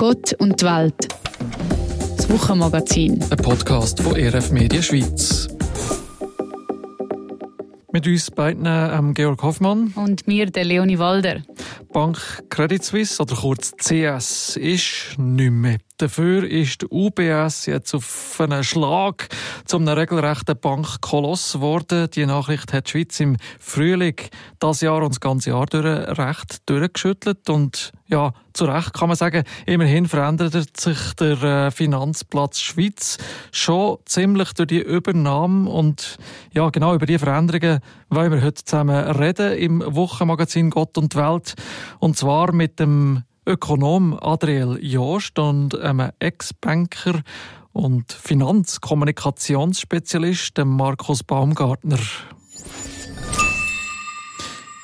Gott und die Welt. Das Wochenmagazin. Ein Podcast von RF Media Schweiz. Mit uns beiden ähm, Georg Hoffmann. Und mir, der Leonie Walder. Bank Credit Suisse, oder kurz CS, ist nicht mehr Dafür ist die UBS jetzt auf einen Schlag zum regelrechten Bankkoloss geworden. Die Nachricht hat die Schweiz im Frühling das Jahr und das ganze Jahr durch recht durchgeschüttelt. Und ja, zu Recht kann man sagen, immerhin verändert sich der äh, Finanzplatz Schweiz schon ziemlich durch die Übernahme. Und ja, genau über die Veränderungen wollen wir heute zusammen reden im Wochenmagazin Gott und Welt. Und zwar mit dem Ökonom Adriel Jost und einem Ex-Banker und Finanzkommunikationsspezialist Markus Baumgartner.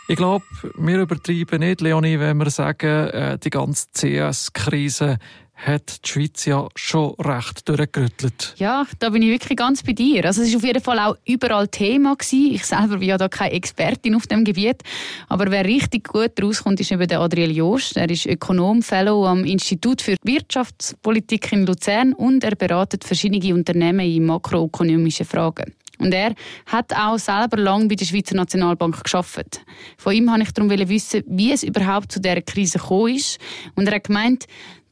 Ich glaube, wir übertreiben nicht, Leonie, wenn wir sagen, äh, die ganze CS-Krise hat die Schweiz ja schon recht durchgerüttelt. Ja, da bin ich wirklich ganz bei dir. Also es ist auf jeden Fall auch überall Thema gewesen. Ich selber bin ja da keine Expertin auf dem Gebiet, aber wer richtig gut rauskommt, ist eben der Adriel Jost. Er ist Ökonom, Fellow am Institut für Wirtschaftspolitik in Luzern und er beratet verschiedene Unternehmen in makroökonomischen Fragen. Und er hat auch selber lange bei der Schweizer Nationalbank geschafft. Von ihm wollte ich darum wissen, wie es überhaupt zu dieser Krise gekommen ist. Und er hat gemeint,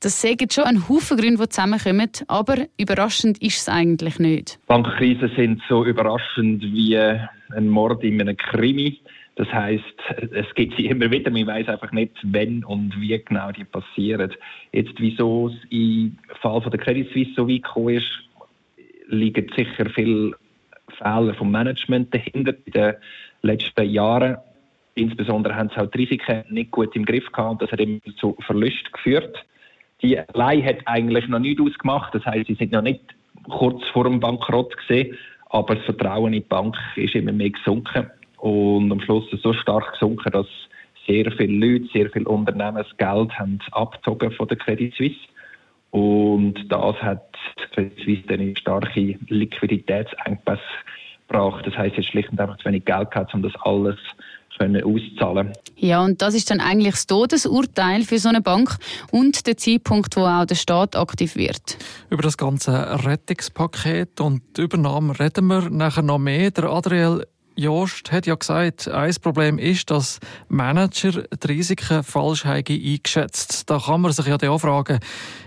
das sagen schon ein Haufen Gründe, die zusammenkommen, aber überraschend ist es eigentlich nicht. Bankkrisen sind so überraschend wie ein Mord in einem Krimi. Das heißt, es gibt sie immer wieder. Man weiß einfach nicht, wenn und wie genau die passieren. Jetzt, wieso es im Fall von der Credit Suisse so weit gekommen ist, liegen sicher viele Fehler vom Management dahinter in den letzten Jahren. Insbesondere haben sie auch die Risiken nicht gut im Griff gehabt und das hat immer zu Verlusten geführt. Die allein hat eigentlich noch nichts ausgemacht. Das heißt, sie sind noch nicht kurz vor dem Bankrott gesehen, aber das Vertrauen in die Bank ist immer mehr gesunken und am Schluss so stark gesunken, dass sehr viele Leute, sehr viele Unternehmen das Geld haben abgezogen von der Credit Suisse. Und das hat Credit Suisse dann in starke Liquiditätsengpässe gebracht. Das heißt, es schlicht und einfach zu wenig Geld gehabt, um das alles können auszahlen. Ja, und das ist dann eigentlich das Todesurteil für so eine Bank und der Zeitpunkt, wo auch der Staat aktiv wird. Über das ganze Rettungspaket und die Übernahme reden wir nachher noch mehr. Der Adriel Jost hat ja gesagt, ein Problem ist, dass Manager die Risiken falsch haben eingeschätzt. Da kann man sich ja auch fragen,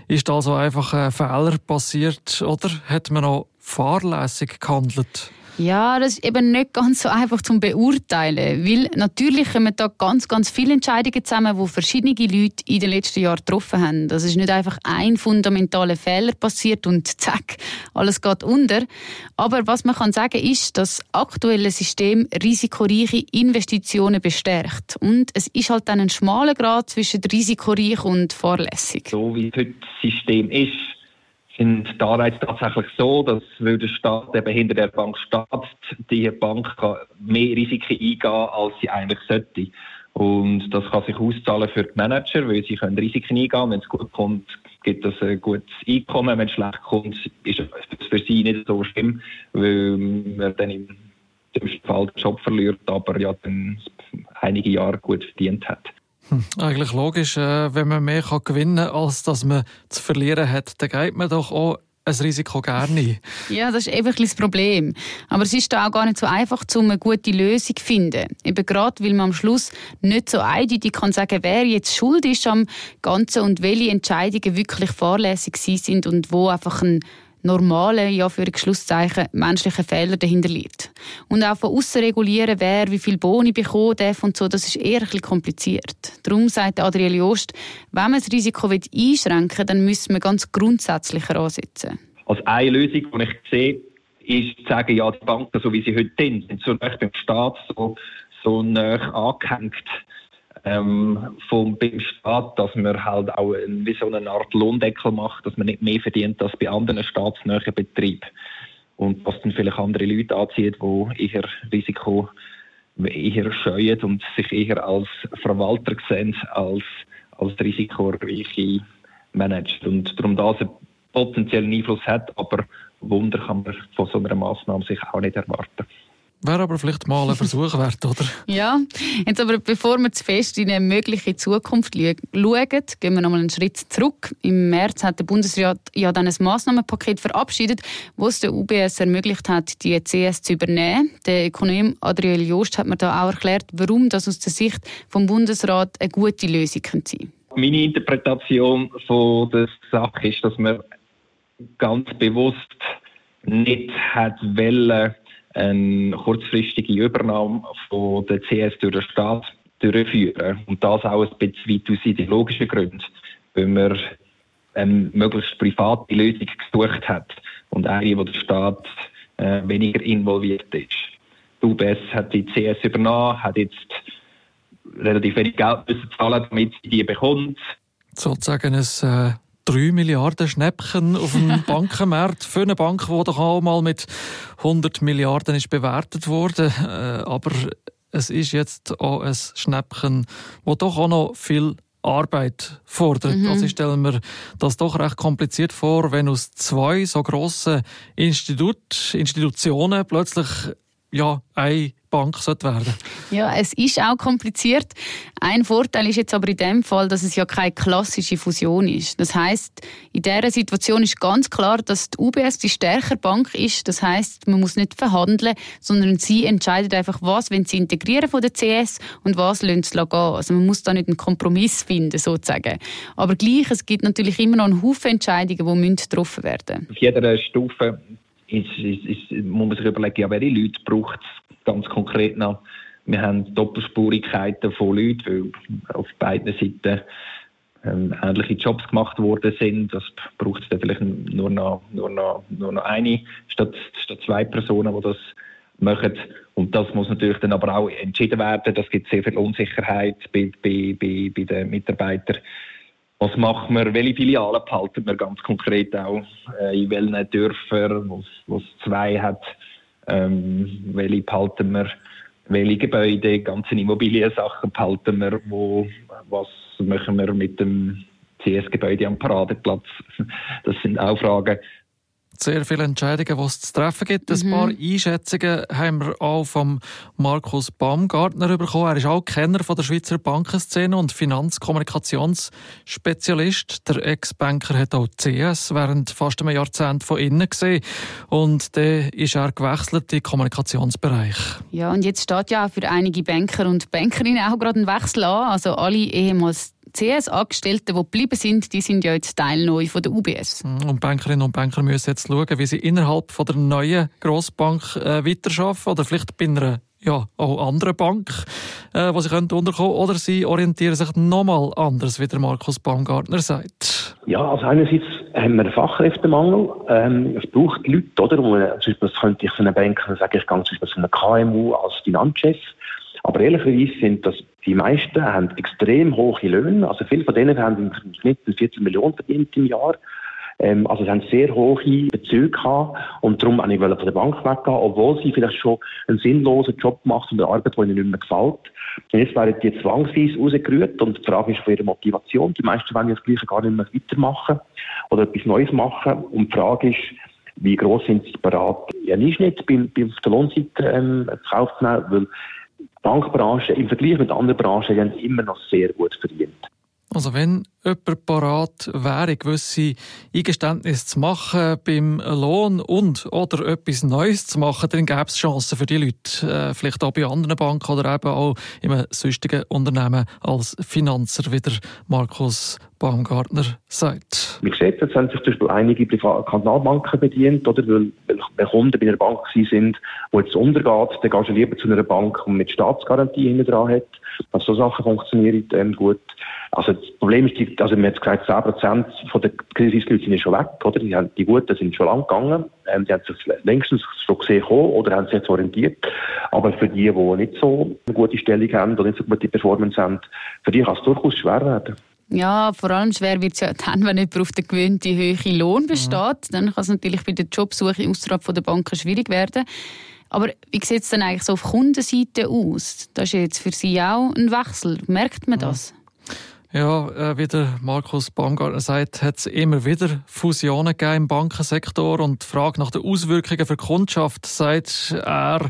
ist da so einfach ein Fehler passiert oder hat man noch fahrlässig gehandelt? Ja, das ist eben nicht ganz so einfach zu beurteilen, weil natürlich kommen da ganz, ganz viele Entscheidungen zusammen, die verschiedene Leute in den letzten Jahren getroffen haben. Das ist nicht einfach ein fundamentaler Fehler passiert und zack, alles geht unter. Aber was man kann sagen ist, dass das aktuelle System risikoreiche Investitionen bestärkt. Und es ist halt dann ein schmaler Grad zwischen risikoreich und fahrlässig. So wie heute das System ist, sind die Anreize tatsächlich so, dass weil der Staat eben hinter der Bank steht, die Bank kann mehr Risiken eingehen, als sie eigentlich sollte. Und das kann sich auszahlen für die Manager, weil sie können Risiken eingehen. Wenn es gut kommt, gibt es ein gutes Einkommen. Wenn es schlecht kommt, ist es für sie nicht so schlimm, weil man dann im dümmsten Fall den Job verliert, aber ja dann einige Jahre gut verdient hat. Hm, eigentlich logisch, äh, wenn man mehr kann gewinnen kann, als dass man zu verlieren hat, dann geht man doch auch ein Risiko gerne. ja, das ist einfach das Problem. Aber es ist da auch gar nicht so einfach, um eine gute Lösung zu finden. Eben gerade, weil man am Schluss nicht so eindeutig kann sagen, wer jetzt schuld ist am Ganzen und welche Entscheidungen wirklich fahrlässig sind und wo einfach ein normale, ja, für Schlusszeichen, menschliche Fehler dahinter liegt. Und auch von außen regulieren, wer wie viel Boni bekommen darf und so, das ist eher ein bisschen kompliziert. Darum sagt Adriel Jost, wenn man das Risiko einschränken will, dann müssen wir ganz grundsätzlicher ansetzen. Als eine Lösung, die ich sehe, ist zu sagen, ja, die Banken, so wie sie heute sind, sind so nah beim Staat, so, so nah angehängt ähm, vom beim Staat, dass man halt auch wie so eine Art Lohndeckel macht, dass man nicht mehr verdient als bei anderen staatsnahen Betrieben. Und was dann vielleicht andere Leute anzieht, die eher Risiko eher scheuen und sich eher als Verwalter sehen, als, als risikoreiche Manager. Und darum das einen potenziellen Einfluss hat, aber Wunder kann man von so einer Maßnahme sich auch nicht erwarten. Wäre aber vielleicht mal ein Versuch wert, oder? Ja, jetzt aber bevor wir zu fest in eine mögliche Zukunft schauen, gehen wir nochmal einen Schritt zurück. Im März hat der Bundesrat ja dann ein Massnahmenpaket verabschiedet, wo es der UBS ermöglicht hat, die CS zu übernehmen. Der Ökonom Adriel Jost hat mir da auch erklärt, warum das aus der Sicht vom Bundesrat eine gute Lösung sein könnte. Meine Interpretation von der Sache ist, dass man ganz bewusst nicht hat wollen, eine kurzfristige Übernahme von der CS durch den Staat durchführen. Und das auch ein bisschen aus ideologischen Gründen, weil man eine möglichst private Lösung gesucht hat und eine, wo der Staat äh, weniger involviert ist. Die UBS hat die CS übernommen, hat jetzt relativ wenig Geld müssen zahlen, damit sie die bekommt. Sozusagen ein äh, 3 Milliarden Schnäppchen auf dem Bankenmarkt für eine Bank, die doch auch mal mit 100 Milliarden ist bewertet wurde. Äh, aber es ist jetzt auch ein Schnäppchen, das doch auch noch viel Arbeit fordert. Mhm. Also ich stelle mir das doch recht kompliziert vor, wenn aus zwei so grossen Institut, Institutionen plötzlich ja, eine Bank werden. Ja, es ist auch kompliziert. Ein Vorteil ist jetzt aber in dem Fall, dass es ja keine klassische Fusion ist. Das heißt, in dieser Situation ist ganz klar, dass die UBS die stärkere Bank ist. Das heißt, man muss nicht verhandeln, sondern sie entscheidet einfach, was wenn sie integrieren von der CS und was lassen sie gehen. Also man muss da nicht einen Kompromiss finden, sozusagen. Aber gleich, es gibt natürlich immer noch einen Haufen Entscheidungen, die getroffen werden müssen. Auf jeder Stufe ist, ist, ist, muss man sich überlegen, ja, welche Leute braucht es ganz konkret noch. Wir haben Doppelspurigkeiten von Leuten, weil auf beiden Seiten ähm, ähnliche Jobs gemacht worden sind. Das braucht es dann vielleicht nur noch, nur noch, nur noch eine statt, statt zwei Personen, die das machen. Und das muss natürlich dann aber auch entschieden werden. Das gibt sehr viel Unsicherheit bei, bei, bei, bei den Mitarbeitern was machen wir, welche Filialen behalten wir ganz konkret auch, äh, in welchen Dörfern, wo es zwei hat, ähm, welche behalten wir, welche Gebäude, ganze Immobiliensachen behalten wir, wo, was machen wir mit dem CS-Gebäude am Paradeplatz. Das sind auch Fragen, sehr viele Entscheidungen, die es zu treffen gibt. Ein mhm. paar Einschätzungen haben wir auch vom Markus Baumgartner bekommen. Er ist auch Kenner von der Schweizer Bankenszene und Finanzkommunikationsspezialist. Der Ex-Banker hat auch CS während fast einem Jahrzehnt von innen gesehen und dann ist er gewechselt in den Kommunikationsbereich. Ja, und jetzt steht ja auch für einige Banker und Bankerinnen auch gerade ein Wechsel an. Also alle ehemals CS-Angestellten, die geblieben sind, die sind ja jetzt Teil neu von der UBS. Und Bankerinnen und Banker müssen jetzt schauen, wie sie innerhalb von der neuen Grossbank äh, weiterarbeiten oder vielleicht bei einer ja, auch anderen Bank, äh, wo sie können unterkommen oder sie orientieren sich nochmal anders, wie der Markus Baumgartner sagt. Ja, also einerseits haben wir einen Fachkräftemangel. Ähm, es braucht Leute, oder? Wo man, zum Beispiel, das könnte ich für einen Banker sagen, ich gehe zum Beispiel zu einem KMU als Finanzchef. Aber ehrlicherweise sind das die meisten haben extrem hohe Löhne. Also viele von denen haben im Schnitt 14 Millionen verdient im Jahr. Ähm, also sie haben sehr hohe Bezüge gehabt und darum wollte ich von der Bank weggehen, obwohl sie vielleicht schon einen sinnlosen Job macht und eine Arbeit, die ihnen nicht mehr gefällt. Und jetzt werden die zwangsweise rausgerührt und die Frage ist von ihrer Motivation. Die meisten wollen das Gleiche gar nicht mehr weitermachen oder etwas Neues machen. Und die Frage ist, wie groß sind sie bereit, einen Einschnitt auf der Lohnseite ähm, zu kaufen, weil Bankbranche im Vergleich mit anderen Branchen haben immer noch sehr gut verdient. Also wenn jemand parat wäre, gewisse Eingeständnisse zu machen beim Lohn und oder etwas Neues zu machen, dann gäbe es Chancen für die Leute. Äh, vielleicht auch bei anderen Banken oder eben auch in einem sonstigen Unternehmen als Finanzer, wie der Markus Baumgartner sagt. Wie gesagt, jetzt haben sich zum Beispiel einige Kantonalbanken bedient, oder? Weil, weil Kunden bei einer Bank sind, die jetzt untergeht, dann gehst du lieber zu einer Bank, die mit Staatsgarantie hinten dran hat. Also so Sachen funktionieren ähm, gut. Also das Problem ist, die, also man hat gesagt, 10 Prozent von der Kreditleute sind schon weg, oder? Die, haben, die Guten sind schon lang gegangen. Ähm, die haben sich längstens schon gesehen kommen oder haben sich jetzt orientiert. Aber für die, die nicht so eine gute Stellung haben oder nicht so gute Performance haben, für die kann es durchaus schwer werden. Ja, vor allem schwer wird es ja dann, wenn jemand auf den gewöhnten hohen Lohn besteht. Mhm. Dann kann es natürlich bei der Jobsuche außerhalb der Banken schwierig werden. Aber wie sieht es denn eigentlich so auf Kundenseite aus? Das ist jetzt für Sie auch ein Wechsel. Merkt man das? Ja, äh, wie der Markus Baumgartner sagt, hat es immer wieder Fusionen gegeben im Bankensektor und die Frage nach den Auswirkungen für die Kundschaft sagt er,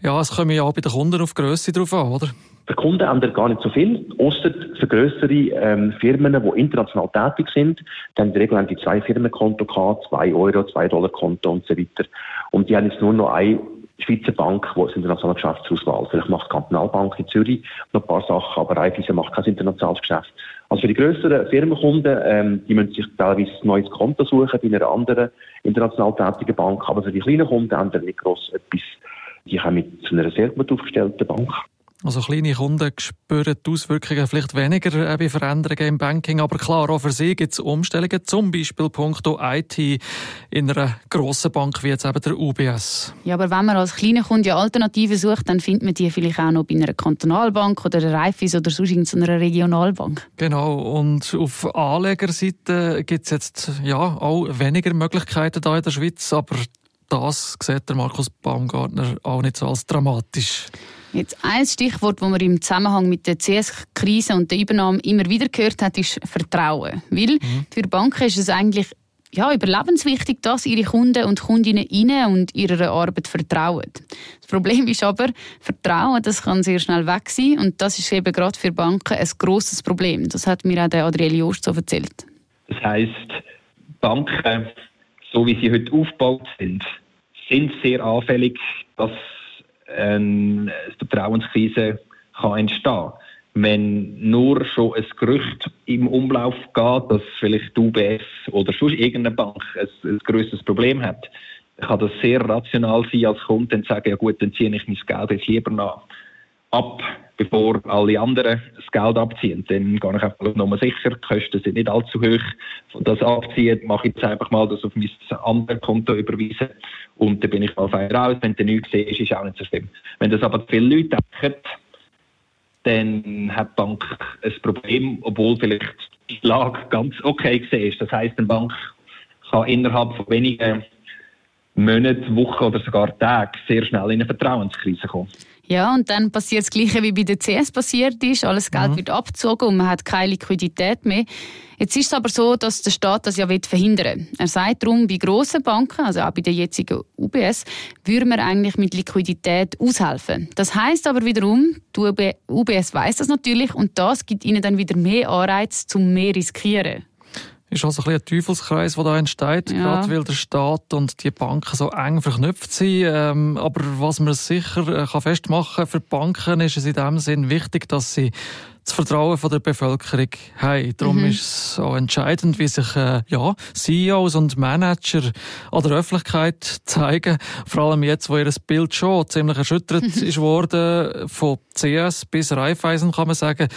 ja, es kommt ja auch bei den Kunden auf Größe drauf an, oder? Der Kunde ändert gar nicht so viel, außer für größere ähm, Firmen, die international tätig sind. Dann in haben die zwei Firmenkonto zwei Euro, zwei Dollar Konto und so weiter. Und die haben jetzt nur noch eine Schweizer Bank, die ist internationale Geschäftsauswahl. Vielleicht macht die Kantonalbank in Zürich noch ein paar Sachen, aber Raiffeisen macht kein internationales Geschäft. Also für die grösseren Firmenkunden, ähm, die müssen sich teilweise ein neues Konto suchen bei einer anderen international tätigen Bank. Aber für die kleinen Kunden ändert nicht gross etwas. Die kommen zu einer sehr gut aufgestellten Bank. Also kleine Kunden spüren die Auswirkungen vielleicht weniger äh, bei Veränderungen im Banking, aber klar, auch für sie gibt es Umstellungen, zum Beispiel punkto IT in einer grossen Bank wie jetzt eben der UBS. Ja, aber wenn man als kleiner Kunde Alternativen sucht, dann findet man die vielleicht auch noch bei einer Kantonalbank oder einer Reifis oder sonst in so einer Regionalbank. Genau, und auf Anlegerseite gibt es jetzt ja auch weniger Möglichkeiten da in der Schweiz, aber das sieht der Markus Baumgartner auch nicht so als dramatisch. Jetzt ein Stichwort, das man im Zusammenhang mit der CS-Krise und der Übernahme immer wieder gehört hat, ist Vertrauen. Weil mhm. für Banken ist es eigentlich ja, überlebenswichtig, dass ihre Kunden und Kundinnen ihnen und ihrer Arbeit vertrauen. Das Problem ist aber, Vertrauen, das kann sehr schnell weg sein und das ist eben gerade für Banken ein grosses Problem. Das hat mir auch der Adriel Jost so erzählt. Das heisst, Banken, so wie sie heute aufgebaut sind, sind sehr anfällig, dass eine Vertrauenskrise kann entstehen. Wenn nur schon ein Gerücht im Umlauf geht, dass vielleicht die UBS oder sonst irgendeine Bank ein, ein grösseres Problem hat, kann das sehr rational sein als Kunde und sagen, ja gut, dann ziehe ich mein Geld jetzt lieber nach ab, bevor alle anderen das Geld abziehen. Dann gehe ich einfach nochmal sicher, die Kosten sind nicht allzu hoch. Das abziehen, mache ich jetzt einfach mal das auf mein anderes Konto überweisen und dann bin ich mal fein raus. Wenn du nichts siehst, ist auch nicht so schlimm. Wenn das aber viele Leute denken, dann hat die Bank ein Problem, obwohl vielleicht die Lage ganz okay ist. Das heisst, eine Bank kann innerhalb von wenigen Monaten, Wochen oder sogar Tagen sehr schnell in eine Vertrauenskrise kommen. Ja, und dann passiert das Gleiche, wie bei der CS passiert ist. Alles Geld mhm. wird abgezogen und man hat keine Liquidität mehr. Jetzt ist es aber so, dass der Staat das ja verhindern will. Er sagt darum, bei grossen Banken, also auch bei der jetzigen UBS, würde man eigentlich mit Liquidität aushelfen. Das heißt aber wiederum, die UBS weiß das natürlich und das gibt ihnen dann wieder mehr Anreiz zum mehr riskieren ist also ein, ein Teufelskreis, der da entsteht, ja. gerade weil der Staat und die Banken so eng verknüpft sind. Ähm, aber was man sicher äh, kann festmachen kann, für die Banken ist es in dem Sinn wichtig, dass sie das Vertrauen von der Bevölkerung haben. Darum mhm. ist es auch entscheidend, wie sich äh, ja, CEOs und Manager an der Öffentlichkeit zeigen. Vor allem jetzt, wo ihr Bild schon ziemlich erschüttert ist worden, von CS bis Raiffeisen kann man sagen.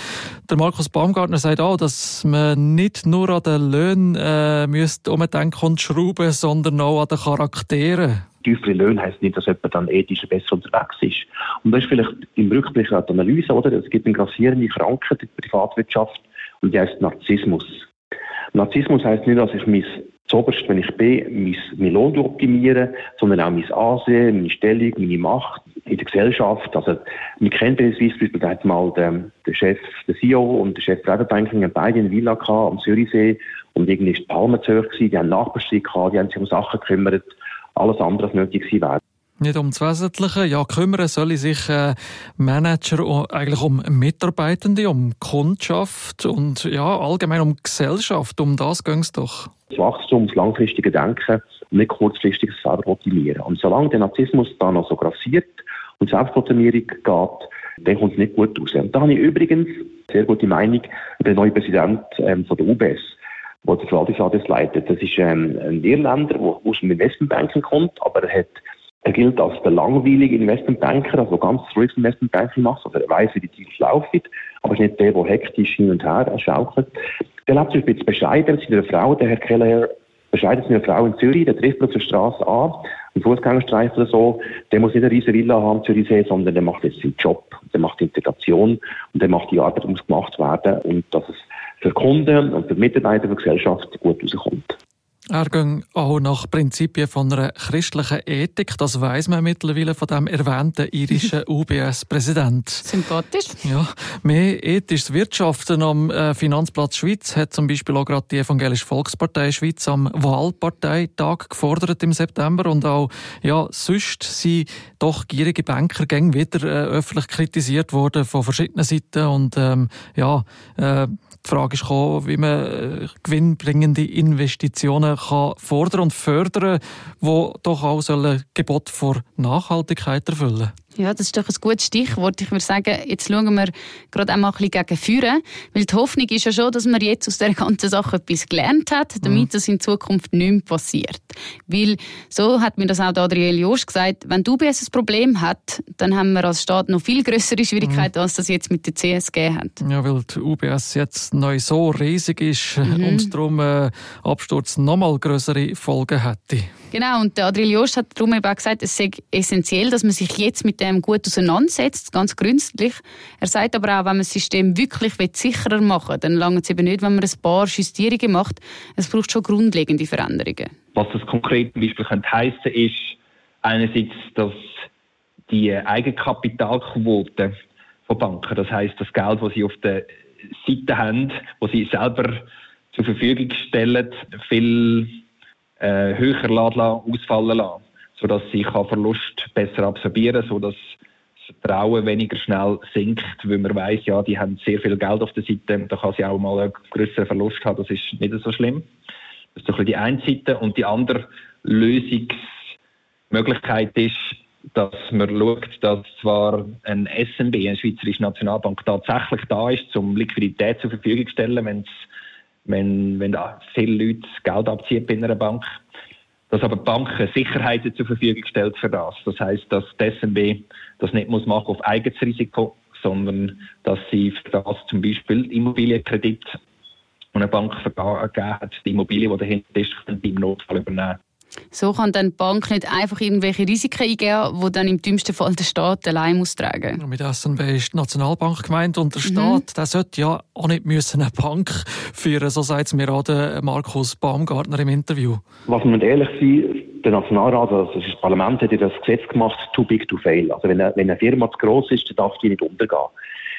Der Markus Baumgartner sagt auch, dass man nicht nur an den Löhnen äh, müsste umdenken und schrauben, sondern auch an den Charakteren tiefere Löhne heisst nicht, dass jemand dann ethisch besser unterwegs ist. Und das ist vielleicht im Rückblick auch die Analyse, oder? Es gibt eine grassierende Krankheit in der Privatwirtschaft und die heißt Narzissmus. Narzissmus heisst nicht, dass ich mein zoberst, wenn ich bin, mein, mein Lohn optimiere, sondern auch mein Ansehen, meine Stellung, meine Macht in der Gesellschaft. Also, wir kennen beispielsweise, da hat mal der, der Chef, der CEO und der Chef Private Banking beide in Villa gehabt, am Zürichsee und irgendwie ist die Palme zu hoch gewesen, die haben Nachbarschaften gehabt, die haben sich um Sachen gekümmert, alles andere als nötig gewesen wäre. Nicht um das Wesentliche. Ja, kümmern sollen sich äh, Manager eigentlich um Mitarbeitende, um Kundschaft und ja, allgemein um Gesellschaft. Um das ging es doch. Das Wachstum, das langfristige Denken und nicht kurzfristiges selber optimieren. Und solange der Narzissmus da noch so grassiert und Selbstoptimierung geht, dann kommt es nicht gut raus. Und da habe ich übrigens sehr gute Meinung über den neuen Präsident ähm, von der UBS der der Verwaltungsrat leitet. Das ist ähm, ein Irländer, der aus dem Investmentbanking kommt, aber er hat er gilt als der langweilige Investmentbanker, also ganz ruhiges Investmentbanking macht. Also er weiß, wie die Deals laufen, aber ist nicht der, der hektisch hin und her schaukelt. Der lebt ein bisschen bescheiden mit seiner Frau, der Herr Keller, bescheidet seine Frau in Zürich, der trifft auf der Straße an, im Fußgängerstreifen oder so, der muss nicht eine riesige Villa haben, Zürichsee, sondern der macht jetzt seinen Job, der macht Integration und der macht die Arbeit, die muss gemacht werden und dass es für Kunden und für Mitarbeiter der Gesellschaft gut rauskommt. Er ging auch nach Prinzipien von einer christlichen Ethik. Das weiß man mittlerweile von dem erwähnten irischen UBS-Präsident. Sympathisch. Ja, mehr ethisches Wirtschaften am äh, Finanzplatz Schweiz hat zum Beispiel auch gerade die Evangelische Volkspartei Schweiz am Wahlparteitag gefordert im September und auch ja sonst sind doch gierige Banker gäng wieder äh, öffentlich kritisiert worden von verschiedenen Seiten und ähm, ja äh, die Frage ist gekommen, wie man äh, gewinnbringende Investitionen kann fordern und fördern, wo doch auch ein Gebot vor Nachhaltigkeit erfüllen. Ja, das ist doch ein gutes Stichwort. Ich würde sagen, jetzt schauen wir gerade einmal ein bisschen gegen Führen, weil die Hoffnung ist ja schon, dass man jetzt aus der ganzen Sache etwas gelernt hat, damit mhm. das in Zukunft nicht mehr passiert. Weil, so hat mir das auch Adriel Jost gesagt, wenn die UBS ein Problem hat, dann haben wir als Staat noch viel größere Schwierigkeiten, mhm. als das jetzt mit der CSG hat. Ja, weil die UBS jetzt neu so riesig ist mhm. und darum äh, Absturz noch mal größere Folgen hätte. Genau, und Adriel Jost hat darum eben auch gesagt, es sei essentiell, dass man sich jetzt mit dem gut auseinandersetzt, ganz gründlich. Er sagt aber auch, wenn man das System wirklich sicherer machen will, dann langt es eben nicht, wenn man ein paar Justierungen macht. Es braucht schon grundlegende Veränderungen. Was das konkret zum Beispiel heissen ist, einerseits, dass die Eigenkapitalquote von Banken, das heißt das Geld, das sie auf der Seite haben, das sie selber zur Verfügung stellen, viel äh, höher ausfallen lassen, sodass sie Verlust besser absorbieren kann, sodass das Vertrauen weniger schnell sinkt, weil man weiß, ja, die haben sehr viel Geld auf der Seite, da kann sie auch mal einen größeren Verlust haben, das ist nicht so schlimm. Das ist doch die eine Seite. Und die andere Lösungsmöglichkeit ist, dass man schaut, dass zwar ein SNB, eine Schweizerische Nationalbank, tatsächlich da ist, um Liquidität zur Verfügung zu stellen, wenn's, wenn, wenn da viele Leute Geld abziehen bei einer Bank, dass aber die Bank Sicherheiten zur Verfügung stellt für das. Das heißt, dass die SNB das nicht muss machen auf eigenes Risiko, sondern dass sie für das zum Beispiel Immobilienkredit und eine Bank vergeben hat, die Immobilie, die dahinter ist, im Notfall übernehmen. So kann dann die Bank nicht einfach irgendwelche Risiken eingehen, die dann im dümmsten Fall der Staat allein muss tragen muss. Mit SNB ist die Nationalbank gemeint und der mhm. Staat der sollte ja auch nicht müssen eine Bank führen, so sagt es mir auch der Markus Baumgartner im Interview. Was man ehrlich sein, der Nationalrat, also das Parlament hat ja das Gesetz gemacht, too big to fail. Also wenn eine, wenn eine Firma zu gross ist, dann darf die nicht untergehen.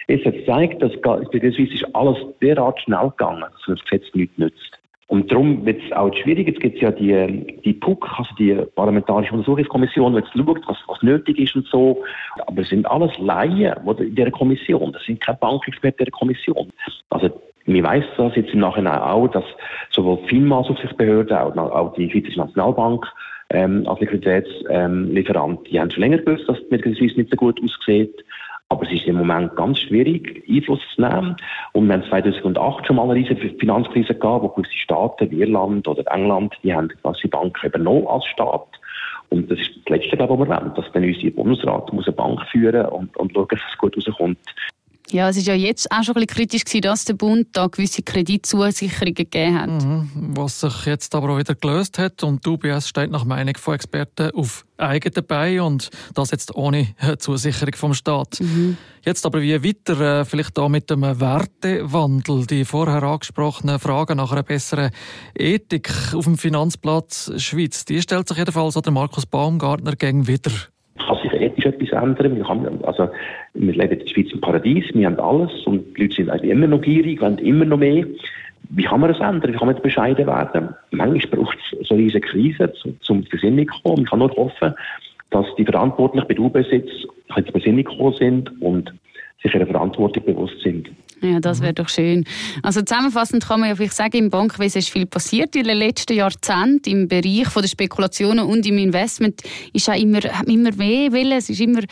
Jetzt hat es gezeigt, dass bei der Swiss ist alles derart schnell gegangen, dass das Gesetz nichts nützt. Und darum wird es auch schwierig. Jetzt gibt es ja die, die PUC, also die Parlamentarische Untersuchungskommission, die jetzt schaut, was, was nötig ist und so. Aber es sind alles Laien in dieser Kommission. Das sind keine Bankexperten in der Kommission. Also, mir weiß das jetzt im Nachhinein auch, dass sowohl die FINMA-Aufsichtsbehörde, auch, auch die Schweizerische Nationalbank, ähm, als Liquiditätslieferant, ähm, die haben schon länger gewusst, dass die Medical nicht so gut aussieht. Aber es ist im Moment ganz schwierig, Einfluss zu nehmen. Und wir haben 2008 schon mal eine riesige Finanzkrise gehabt, wo gewisse Staaten wie Irland oder England, die haben quasi Banken übernommen als Staat. Und das ist das Letzte, was wir wollen, dass dann unser Bundesrat muss eine Bank führen und, und schauen, dass es gut rauskommt. Ja, es ist ja jetzt auch schon ein bisschen kritisch gewesen, dass der Bund da gewisse Kreditzusicherungen gegeben hat. Mhm. Was sich jetzt aber auch wieder gelöst hat und die UBS steht nach Meinung von Experten auf eigenen Beinen und das jetzt ohne Zusicherung vom Staat. Mhm. Jetzt aber wie weiter, äh, vielleicht da mit dem Wertewandel, die vorher angesprochenen Fragen nach einer besseren Ethik auf dem Finanzplatz Schweiz, die stellt sich jedenfalls an der Markus Baumgartner gegen wieder ethisch etwas ändern. Wir, haben, also, wir leben in der Schweiz im Paradies, wir haben alles und die Leute sind immer noch gierig, wollen immer noch mehr. Wie kann man das ändern? Wie kann man bescheiden werden? Manchmal braucht es so eine Krise, zum Besinnung kommen. Ich kann nur hoffen, dass die Verantwortlichen bei U-Besitz zur Besinnung gekommen sind und sich ihrer Verantwortung bewusst sind. Ja, das wäre doch schön. Also zusammenfassend kann man ja vielleicht sagen, im Bankwesen ist viel passiert in den letzten Jahrzehnten. Im Bereich von der Spekulationen und im Investment ist auch immer, immer mehr Wille. Es ist immer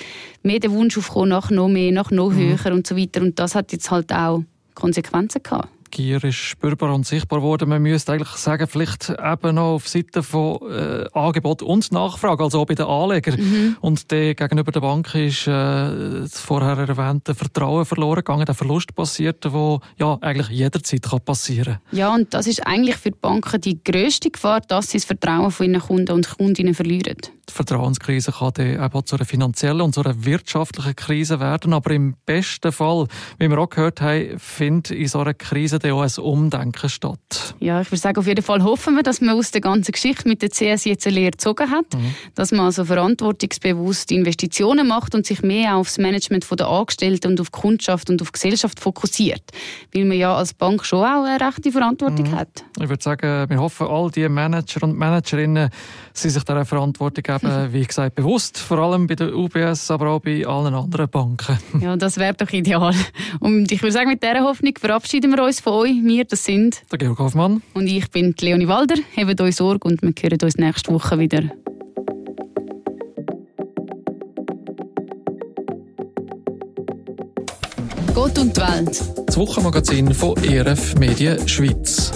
mehr der Wunsch aufgekommen nach noch mehr, nach noch mhm. höher und so weiter. Und das hat jetzt halt auch Konsequenzen gehabt. Gier ist spürbar und sichtbar geworden. Man müsste eigentlich sagen, vielleicht eben noch auf Seite von äh, Angebot und Nachfrage, also auch bei den Anlegern. Mhm. Und der gegenüber der Bank ist äh, das vorher erwähnte Vertrauen verloren gegangen, der Verlust passiert, der ja eigentlich jederzeit kann passieren kann. Ja, und das ist eigentlich für die Banken die grösste Gefahr, dass sie das Vertrauen von ihren Kunden und Kundinnen verlieren. Die Vertrauenskrise kann dann eben zu einer finanziellen und zu einer wirtschaftlichen Krise werden. Aber im besten Fall, wie wir auch gehört haben, findet in so einer Krise dann auch ein Umdenken statt. Ja, ich würde sagen, auf jeden Fall hoffen wir, dass man aus der ganzen Geschichte mit der CS jetzt eine Lehre gezogen hat, mhm. dass man also verantwortungsbewusst Investitionen macht und sich mehr aufs Management der Angestellten und auf die Kundschaft und auf die Gesellschaft fokussiert. Weil man ja als Bank schon auch eine rechte Verantwortung mhm. hat. Ich würde sagen, wir hoffen, all die Manager und Managerinnen sind sich dieser Verantwortung eben, wie gesagt, bewusst. Vor allem bei der UBS, aber auch bei allen anderen Banken. Ja, das wäre doch ideal. Und ich würde sagen, mit dieser Hoffnung verabschieden wir uns von euch. Wir, das sind der Georg Hoffmann und ich bin Leonie Walder. Habt euch Sorge und wir hören uns nächste Woche wieder. Gott und die Welt. Das Wochenmagazin von ERF Medien Schweiz.